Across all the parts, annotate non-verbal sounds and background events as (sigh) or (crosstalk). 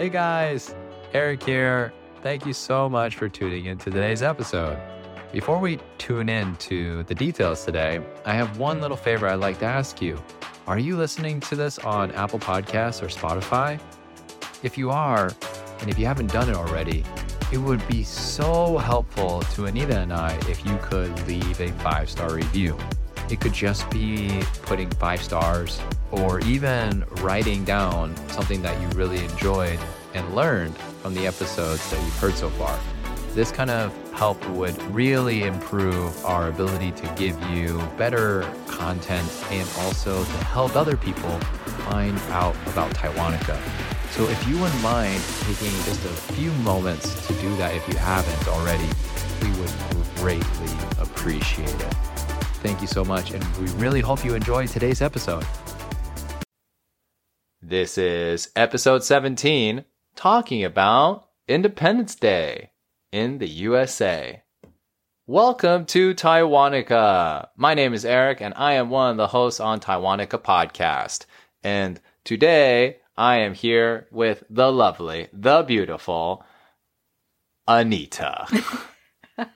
Hey guys, Eric here. Thank you so much for tuning in to today's episode. Before we tune in to the details today, I have one little favor I'd like to ask you. Are you listening to this on Apple Podcasts or Spotify? If you are, and if you haven't done it already, it would be so helpful to Anita and I if you could leave a five star review. It could just be putting five stars or even writing down something that you really enjoyed and learned from the episodes that you've heard so far. This kind of help would really improve our ability to give you better content and also to help other people find out about Taiwanica. So if you wouldn't mind taking just a few moments to do that if you haven't already, we would greatly appreciate it. Thank you so much, and we really hope you enjoyed today's episode. This is episode 17, talking about Independence Day in the USA. Welcome to Taiwanica. My name is Eric, and I am one of the hosts on Taiwanica Podcast. And today, I am here with the lovely, the beautiful Anita. (laughs)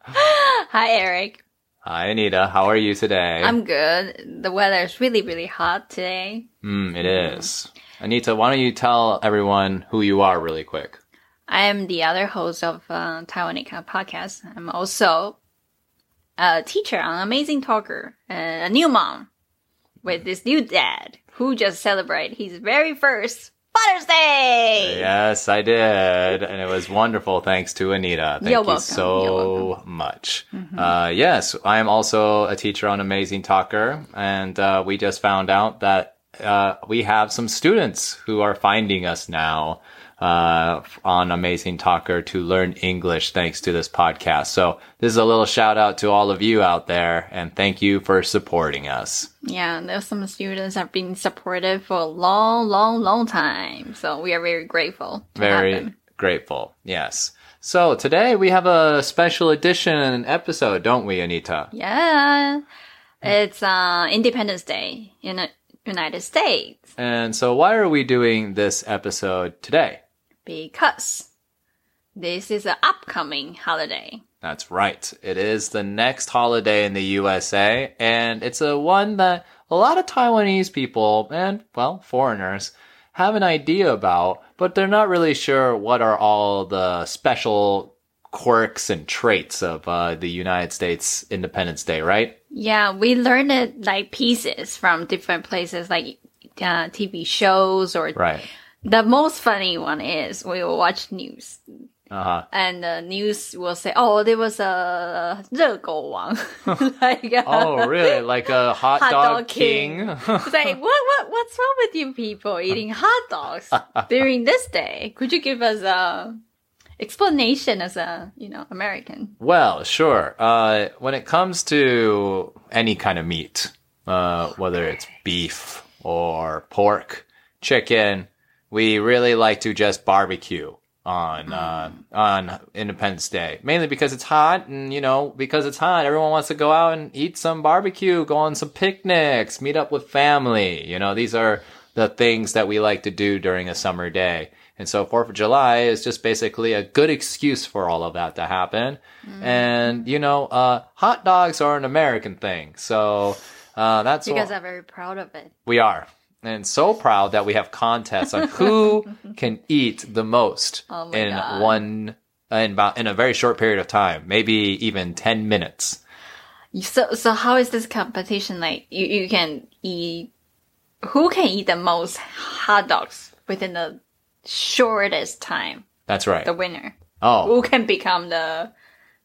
Hi, Eric. Hi, Anita. How are you today? I'm good. The weather is really, really hot today. Mm, it is. Anita, why don't you tell everyone who you are really quick? I am the other host of uh, Taiwanica podcast. I'm also a teacher, an amazing talker, and a new mom with this new dad who just celebrated his very first Father's Day. Yes, I did. And it was wonderful thanks to Anita. Thank You're you welcome. so welcome. Mm-hmm. much. Uh, yes, I am also a teacher on Amazing Talker. And uh, we just found out that uh, we have some students who are finding us now uh, on Amazing Talker to learn English thanks to this podcast. So this is a little shout out to all of you out there. And thank you for supporting us. Yeah, there's some students have been supportive for a long, long, long time. So we are very grateful. Very grateful. Yes. So today we have a special edition episode, don't we, Anita? Yeah. It's uh, Independence Day in the United States And so why are we doing this episode today? Because this is an upcoming holiday. That's right. It is the next holiday in the USA, and it's a one that a lot of Taiwanese people and, well, foreigners have an idea about, but they're not really sure what are all the special quirks and traits of uh, the United States Independence Day, right? Yeah, we learned it like pieces from different places, like uh, TV shows or Right the most funny one is we will watch news Uh huh. and the news will say, "Oh, there was a 热狗王," (laughs) (laughs) like uh, Oh, really? Like a (laughs) hot, Hot dog, dog king? It's like, what, what, what's wrong with you people eating hot dogs during this day? Could you give us a explanation as a, you know, American? well, sure. Uh, when it comes to any kind of meat, uh, whether it's beef or pork, chicken, we really like to just barbecue on uh, on Independence Day, mainly because it's hot, and you know, because it's hot, everyone wants to go out and eat some barbecue, go on some picnics, meet up with family. You know, these are the things that we like to do during a summer day. And so Fourth of July is just basically a good excuse for all of that to happen. And you know, uh, hot dogs are an American thing, so uh, that's You guys are very proud of it. we are. And so proud that we have contests on who (laughs) can eat the most Oh in God. one in about in a very short period of time, maybe even 10 minutes. So, so how is this competition like? You, you can eat, who can eat the most hot dogs within the shortest time? That's right. The winner. Oh, Who can become the,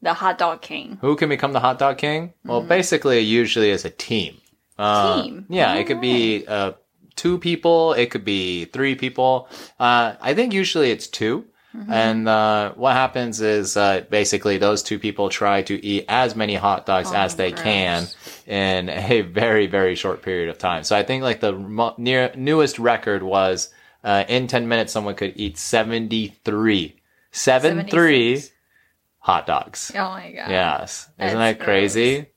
the hot dog king? who can become the hot dog king? Well, basically usually it's a team. Uh, Mm. Team? Yeah, it could be uh, two people, it could be three people. Uh, I think usually it's 2 Mm-hmm. And uh, what happens is uh, basically those two people try to eat as many hot dogs Oh, as they gross. can in a very, very short period of time. So I think like the mo- near newest record was uh, in 10 minutes, someone could eat 73, 73 76. hot dogs. Oh my god. Yes. Isn't That's that crazy?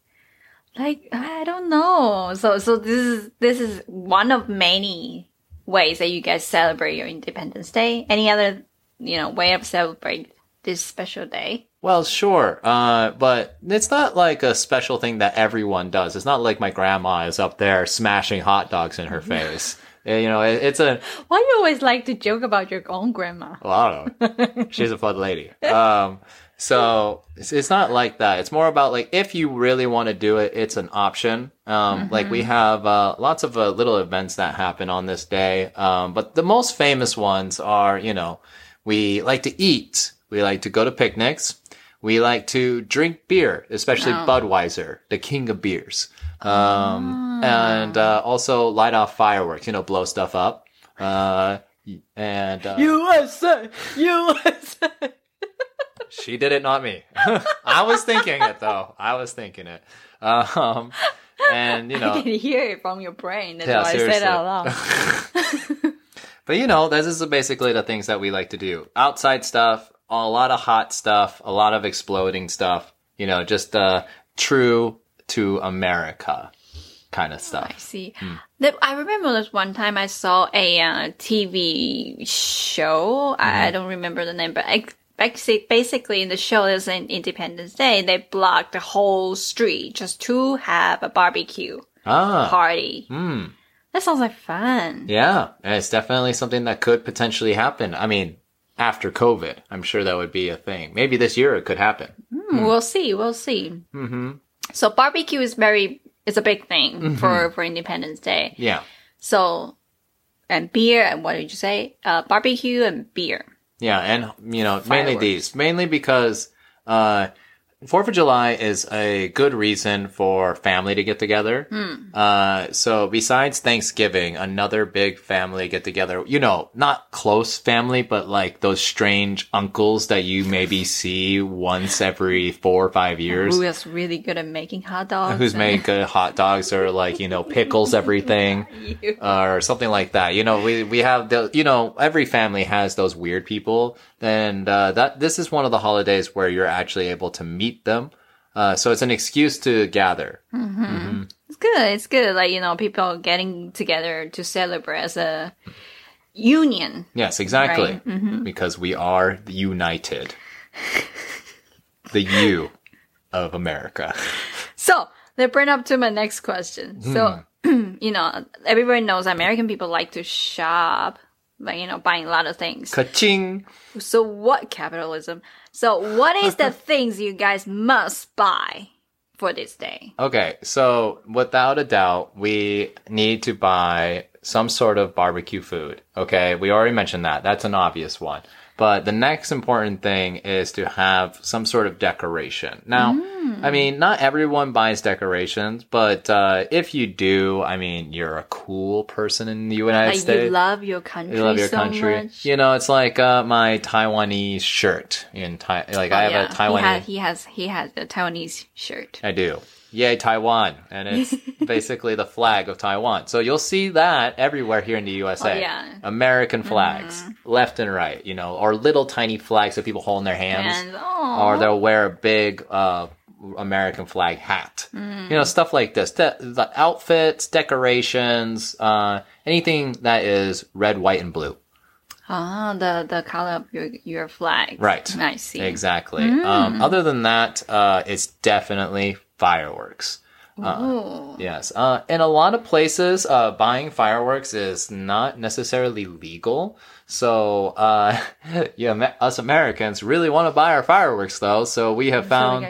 Like I don't know. So so this is this is one of many ways that you guys celebrate your Independence Day? Any other, you know, way of celebrate this special day? Well, sure, uh, but it's not like a special thing that everyone does. It's not like my grandma is up there smashing hot dogs in her (laughs) face. Uh, You know, it, it's a Why you always like to joke about your own grandma? Well, I don't know. She's a flood lady. (laughs) Um, so it's, it's not like that. It's more about like if you really want to do it, it's an option. Um, like we have uh, lots of uh, little events that happen on this day. Um, but the most famous ones are, you know, we like to eat. We like to go to picnics. We like to drink beer, especially Oh. Budweiser, the king of beers. Um, and uh, also light off fireworks. You know, blow stuff up. Uh, and uh, USA, USA. She did it, not me. (laughs) I was thinking it though. I was thinking it. Um, and you (laughs) I know, can hear it from your brain. That's Yeah, why I said it seriously. out loud. (laughs) but you know, this is basically the things that we like to do. Outside stuff, a lot of hot stuff, a lot of exploding stuff. You know, just uh, true to America kind of stuff. I see. Hmm. The- I remember this one time I saw a uh, TV show. I, Mm-hmm. I don't remember the name, but I, basically, basically in the show is an Independence Day. and They blocked the whole street just to have a barbecue Ah, party. hmm. That sounds like fun. Yeah, it's definitely something that could potentially happen. I mean, after COVID, I'm sure that would be a thing. Maybe this year it could happen. Hmm, We'll see. We'll see. Mm-hmm. So barbecue is very it's a big thing for for Independence Day. Yeah. So and beer and what did you say? Uh, barbecue and beer. Yeah, and you know, mainly Fireworks. these, mainly because uh, Fourth of July is a good reason for family to get together. Uh, so besides Thanksgiving, another big family get together. You know, not close family, but like those strange uncles that you maybe see once every four or five years. Who is really good at making hot dogs? Who's and- make good hot dogs or like you know pickles everything (laughs) or something like that. You know, we we have the you know every family has those weird people, and uh, that this is one of the holidays where you're actually able to meet them. Uh, so it's an excuse to gather. It's good. It's good. Like you know, people getting together to celebrate as a union. Yes, exactly, Right, Mm-hmm. because we are united. the U of America. (laughs) So that bring up to my next question. So (clears throat) you know, everybody knows American people like to shop, like you know, buying a lot of things. Ka-ching! So what capitalism? So what is the (laughs) things you guys must buy for this day? Okay, so without a doubt, we need to buy some sort of barbecue food. Okay, we already mentioned that. That's an obvious one. But the next important thing is to have some sort of decoration. Now, Mm. I mean, not everyone buys decorations, but uh, if you do, I mean, you're a cool person in the United Like States. you love your country You love your so country. much. You know, it's like uh, my Taiwanese shirt in Thai. Like I Oh, have yeah. a Taiwanese. He has, he has he has a Taiwanese shirt. I do. Yay, Taiwan. And (laughs) it's basically the flag of Taiwan. So you'll see that everywhere here in the USA. Oh, yeah. American flags, left and right, you know, or little tiny flags that people hold in their hands. And oh, Or they'll wear a big uh, American flag hat. Mm. You know, stuff like this. De- the outfits, decorations, uh, anything that is red, white, and blue. ah, the the color of your your flag. Right. I see. Exactly. Mm. Um, other than that, uh, it's definitely fireworks. Ooh. Yes. Uh, in a lot of places, uh, buying fireworks is not necessarily legal. So, uh, (laughs) yeah, us Americans really want to buy our fireworks though. So we have found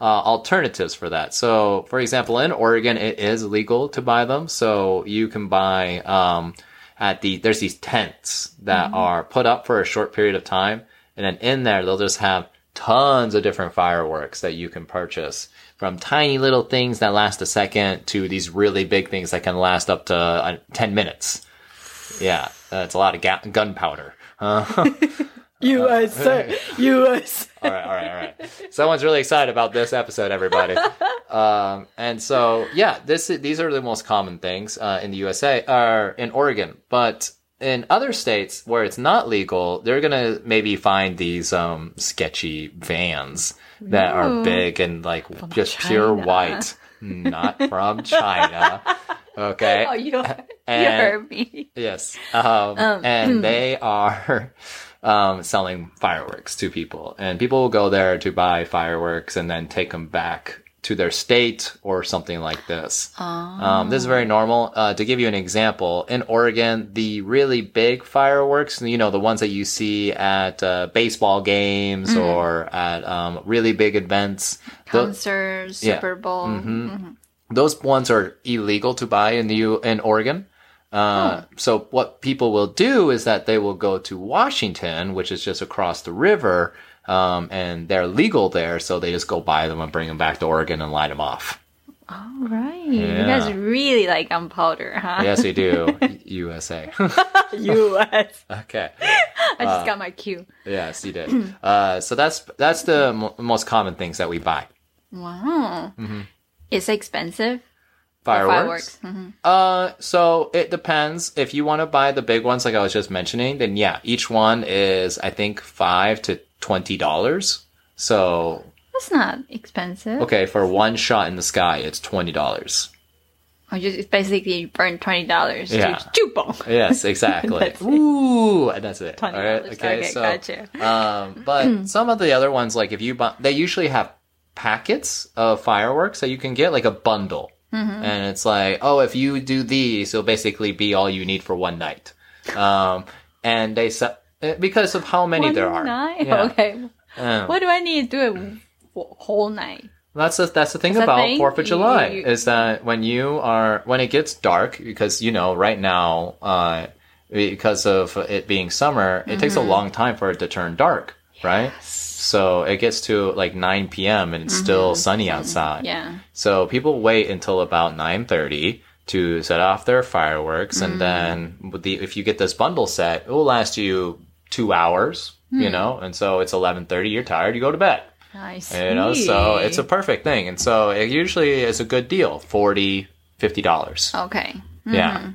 uh, alternatives for that. So, for example, in Oregon, it is legal to buy them. So you can buy um, at the there's these tents that are put up for a short period of time, and then in there they'll just have tons of different fireworks that you can purchase. From tiny little things that last a second to these really big things that can last up to uh, ten minutes. Yeah, uh, it's a lot of ga- gunpowder. (laughs) Uh, USA, (laughs) USA. all right, all right, all right. Someone's really excited about this episode, everybody. (laughs) Um, and so, yeah, this these are the most common things uh, in the USA or in Oregon, but in other states where it's not legal, they're gonna maybe find these um, sketchy vans that are big and like just pure white, not from China. (laughs) Okay. Oh, you you And- heard me. Yes. Um, and they are (laughs) um, selling fireworks to people. And people will go there to buy fireworks and then take them back to their state or something like this. Um, this is very normal. Uh, to give you an example, in Oregon, the really big fireworks, you know, the ones that you see at uh, baseball games or at um, really big events, Concerts, yeah. Super Bowl. Mhm. those ones are illegal to buy in the U- in Oregon. Uh, So what people will do is that they will go to Washington, which is just across the river, um, and they're legal there. So they just go buy them and bring them back to Oregon and light them off. All right. You guys really like gunpowder, huh? Yes, we do. (laughs) USA. U.S. (laughs) (laughs) okay. I Uh, just got my cue. Yes, you did. Uh, so that's that's the mo- most common things that we buy. Wow. Mm-hmm. It's expensive. Fireworks. Mhm. Uh, so it depends. If you want to buy the big ones, like I was just mentioning, then yeah, each one is I think five to twenty dollars. So That's not expensive. okay, for one shot in the sky, it's twenty dollars. Or just it's basically you burn twenty dollars Yeah. to. Yes, (laughs) exactly. That's it. Ooh, and that's it. Twenty All right. dollars. Okay. Okay, so, gotcha. um, but some of the other ones, like if you buy, they usually have packets of fireworks that you can get, like a bundle. Mm-hmm. And it's like, oh, if you do these, it'll basically be all you need for one night. Um, and they sell because of how many there are. night? Yeah. (laughs) Okay. Um, What do I need to do whole night? That's the, that's the thing about? Fourth of July you- is that when you are when it gets dark because you know right now uh, because of it being summer it takes a Mm-hmm. long time for it to turn dark right so it gets to like 9 p.m. and it's still sunny outside Mm-hmm. Yeah. so people wait until about 9:30 to set off their fireworks Mm. and then the if you get this bundle set it will last you 2 hours Hmm. you know and so it's 11:30 you're tired you go to bed I see. you know so it's a perfect thing and so it usually is a good deal 40 50 dollars okay. yeah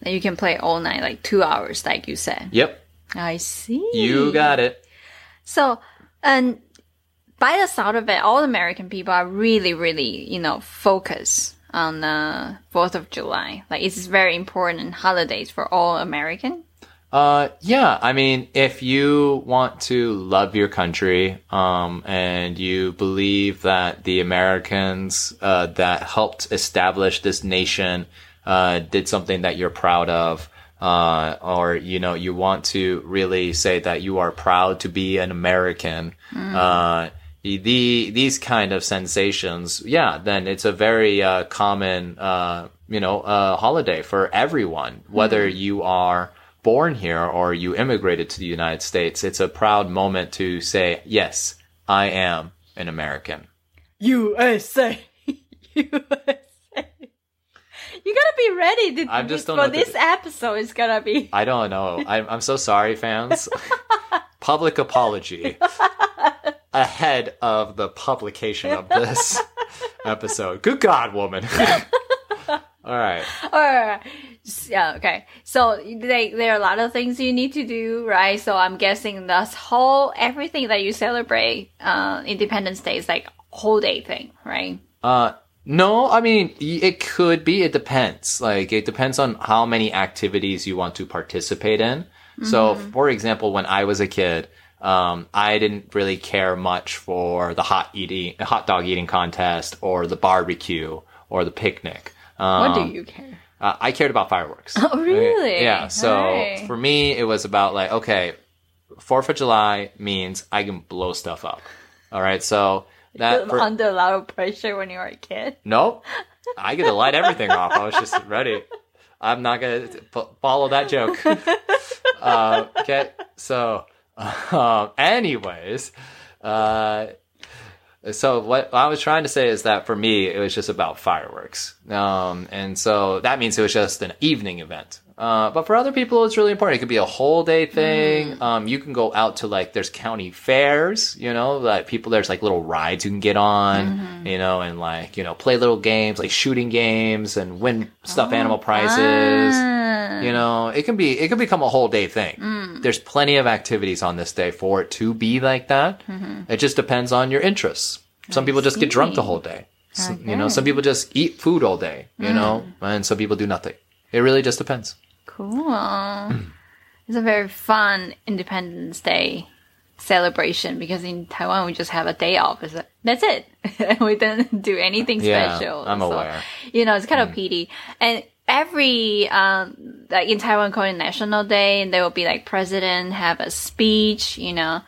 Then you can play all night, like two hours, like you said. yep I see. you got it So, and by the sound of it, all American people are really, really, you know, focused on the Fourth of July. Like, it's very important holidays for all American. Uh yeah i mean if you want to love your country um and you believe that the americans uh that helped establish this nation uh did something that you're proud of uh, or you know you want to really say that you are proud to be an American, uh, the these kind of sensations, yeah, then it's a very uh, common uh, you know uh, holiday for everyone, whether you are born here or you immigrated to the United States. It's a proud moment to say, yes, I am an American. USA. USA. (laughs) You gotta be ready to, I just don't for know what to this episode. It's gonna be I don't know. I'm, I'm so sorry, fans. (laughs) Public apology (laughs) ahead of the publication of this episode. Good God, woman. All right. Or yeah, okay. So they, there are a lot of things you need to do, right? So I'm guessing this whole everything that you celebrate, uh, Independence Day is like a whole day thing, right? Uh, no, I mean, it could be. It depends. Like, it depends on how many activities you want to participate in. So, for example, when I was a kid, um, I didn't really care much for the hot eating, hot dog eating contest or the barbecue or the picnic. Um, What do you care? Uh, I cared about fireworks. Oh, really? Yeah. So for me, it was about like, okay, Fourth of July means I can blow stuff up. All right. So that for, under a lot of pressure when you were a kid. nope, (laughs) I get to light everything off. I was just ready. I'm not gonna f- follow that joke. (laughs) uh, okay. So, (laughs) um, anyways, uh, so what I was trying to say is that for me, it was just about fireworks. Um, and so that means it was just an evening event. Uh, but for other people, it's really important. It could be a whole day thing. Um, you can go out to like, there's county fairs, you know, like people, there's like little rides you can get on, you know, and like, you know, play little games, like shooting games and win stuffed animal prizes. Ah. You know, it can be, it can become a whole day thing. There's plenty of activities on this day for it to be like that. It just depends on your interests. Some people just get drunk the whole day. Some, You know, some people just eat food all day, you know, and some people do nothing. It really just depends. Cool. (clears throat) it's a very fun Independence Day celebration because in Taiwan we just have a day off. It's like, That's it. (laughs) we don't do anything special. Yeah. I'm So, aware. You know, it's kind of pity. And every um like in Taiwan called National Day and there will be like president have a speech, you know,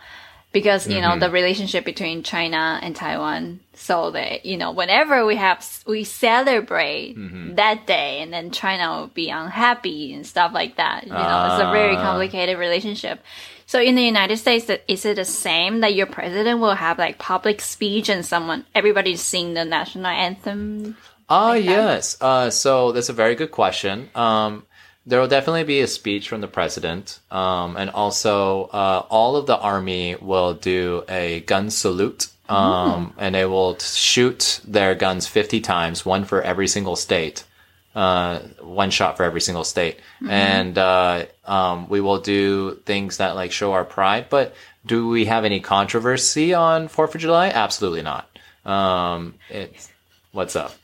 because you know the relationship between China and Taiwan. So that you know, whenever we have we celebrate that day, and then China will be unhappy and stuff like that. You know, it's a very Ah. complicated relationship. So in the United States, is it the same that your president will have like public speech and someone everybody sing the national anthem? Ah, yes. Uh, so that's a very good question. Um, there will definitely be a speech from the president, um, and also uh, all of the army will do a gun salute, um, and they will shoot their guns fifty times, one for every single state, uh, one shot for every single state, and uh, um, we will do things that like show our pride. But do we have any controversy on Fourth of July? Absolutely not. Um, it's what's up.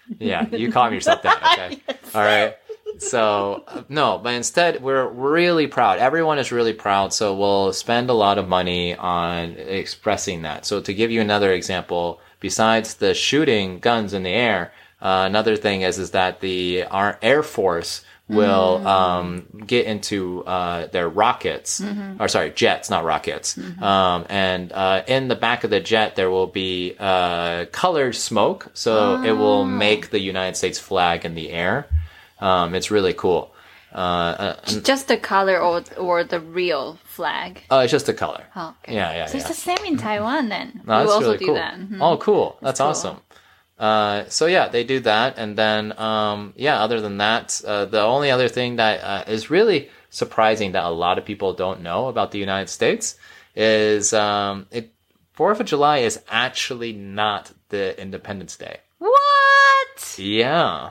(laughs) Yeah, you calm yourself down, okay? (laughs) All right. So, uh, no, but instead, we're really proud. Everyone is really proud. So, we'll spend a lot of money on expressing that. So, to give you another example, besides the shooting guns in the air, uh, another thing is is that the our Air Force will um, get into uh, their rockets, or sorry, jets, not rockets. Um, and uh, in the back of the jet, there will be uh, colored smoke, so it will make the United States flag in the air. Um, it's really cool. Uh, uh, Just the color or or the real flag? uh, it's just the color. Oh, okay. Yeah, yeah, So yeah. it's the same in Taiwan then. No, we that's also really do cool. that. Mhm. Oh, cool. That's cool. awesome. Uh, so yeah, they do that, and then um, yeah. Other than that, uh, the only other thing that uh, is really surprising that a lot of people don't know about the United States is um, it Fourth of July is actually not the Independence Day. What? Yeah.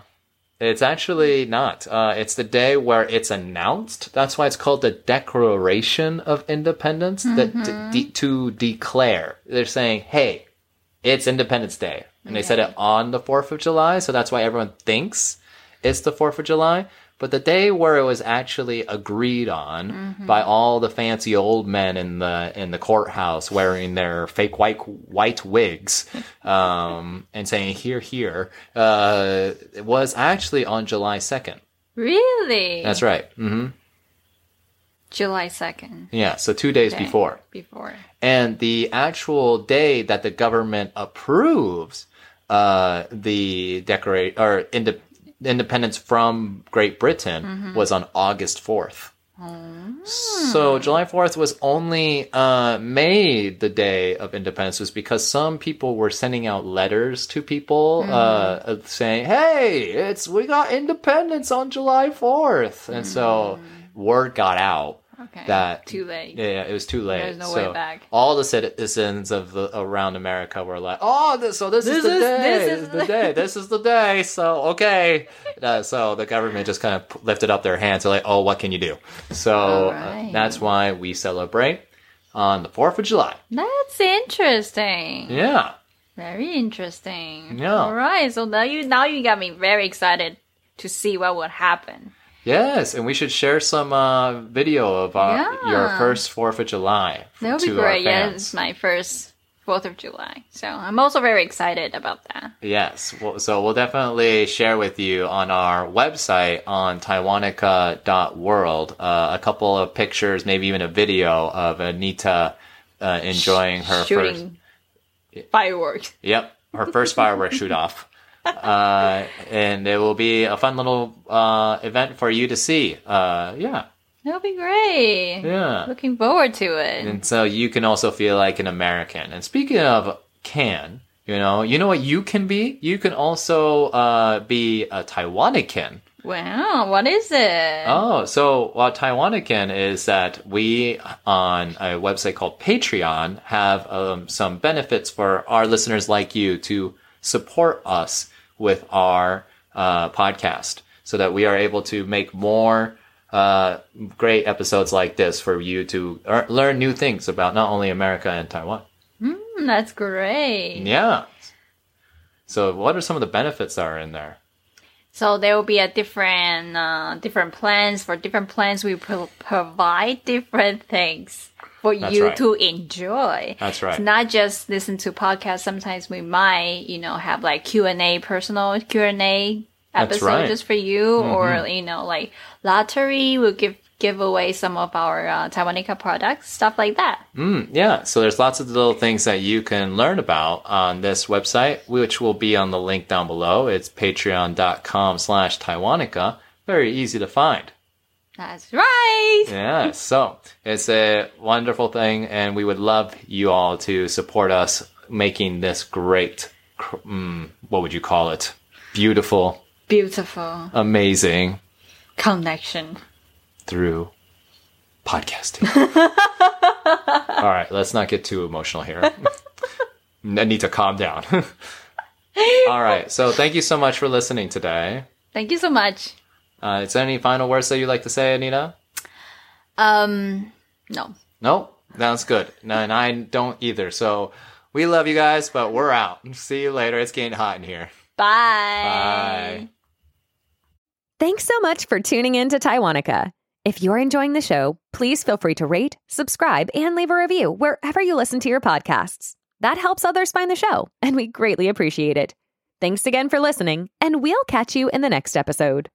It's actually not. Uh, it's the day where it's announced. That's why it's called the Declaration of Independence. That Mm-hmm. de- to declare. They're saying, "Hey, it's Independence Day," and they said it on the Fourth of July. So that's why everyone thinks it's the Fourth of July. But the day where it was actually agreed on Mm-hmm. by all the fancy old men in the in the courthouse wearing their fake white white wigs (laughs) um, and saying "here, here," uh, it was actually on July second. Really? That's right. hmm July 2nd. Yeah, so two days Okay. before. Before. And the actual day that the government approves uh, the decorate or inde- independence from Great Britain was on August 4th. So July 4th was only uh, made the day of independence was because some people were sending out letters to people uh, uh, saying, "Hey, it's we got independence on July 4th." And so word got out Okay. that Too late. yeah, it was too late. There's no so way back. All the citizens of the around America were like, "Oh, this, so this, This is the is- day. this is the day. This is the day." So okay, uh, so the government just kind of lifted up their hands. They're like, "Oh, what can you do?" So uh, that's why we celebrate on the Fourth of July. That's interesting. Yeah, Very interesting. Yeah. All right. So now you now you got me very excited to see what would happen. Yes, and we should share some uh, video of our, Yeah. your first Fourth of July. That would be great. Yeah, it's my first Fourth of July, so I'm also very excited about that. Yes. Well, so we'll definitely share with you on our website on taiwanica.world uh, a couple of pictures, maybe even a video of Anita uh, enjoying her first. Shooting fireworks. Yep, her first fireworks shoot off. (laughs) Uh, and it will be a fun little uh, event for you to see. Uh, yeah, That'll be great. yeah. Looking forward to it. And so you can also feel like an American. And speaking of can, you know, you know what you can be? You can also uh, be a Taiwanican. Wow, what is it? Oh, so what Taiwanican is that we on a website called Patreon have um, some benefits for our listeners like you to support us with our uh, podcast so that we are able to make more uh, great episodes like this for you to er- learn new things about not only America and Taiwan. Hmm, that's great. Yeah. So what are some of the benefits that are in there? So there will be a different uh, different plans for different plans. We pro- provide different (laughs) things for That's you right. to enjoy. That's right. It's not just listen to podcasts. Sometimes we might, you know, have like Q and A, personal Q and A episode right. Mm-hmm. just for you, or you know, like lottery. We'll give give away some of our uh, Taiwanica products, stuff like that. Mm, yeah, so there's lots of little things that you can learn about on this website, which will be on the link down below. It's patreon.com slash Taiwanica. Very easy to find. That's right. Yeah, so it's a wonderful thing, and we would love you all to support us making this great, mm, what would you call it? Beautiful, Beautiful amazing connection. through podcasting. (laughs) all right, let's not get too emotional here. (laughs) I need to calm down. (laughs) all right, so thank you so much for listening today. Thank you so much. Uh, is there any final words that you'd like to say, Anita? Um, no. No, that's good. No, and I don't either. So we love you guys, but we're out. See you later. It's getting hot in here. Bye. Bye. Thanks so much for tuning in to Taiwanica. If you're enjoying the show, please feel free to rate, subscribe, and leave a review wherever you listen to your podcasts. That helps others find the show, and we greatly appreciate it. Thanks again for listening, and we'll catch you in the next episode.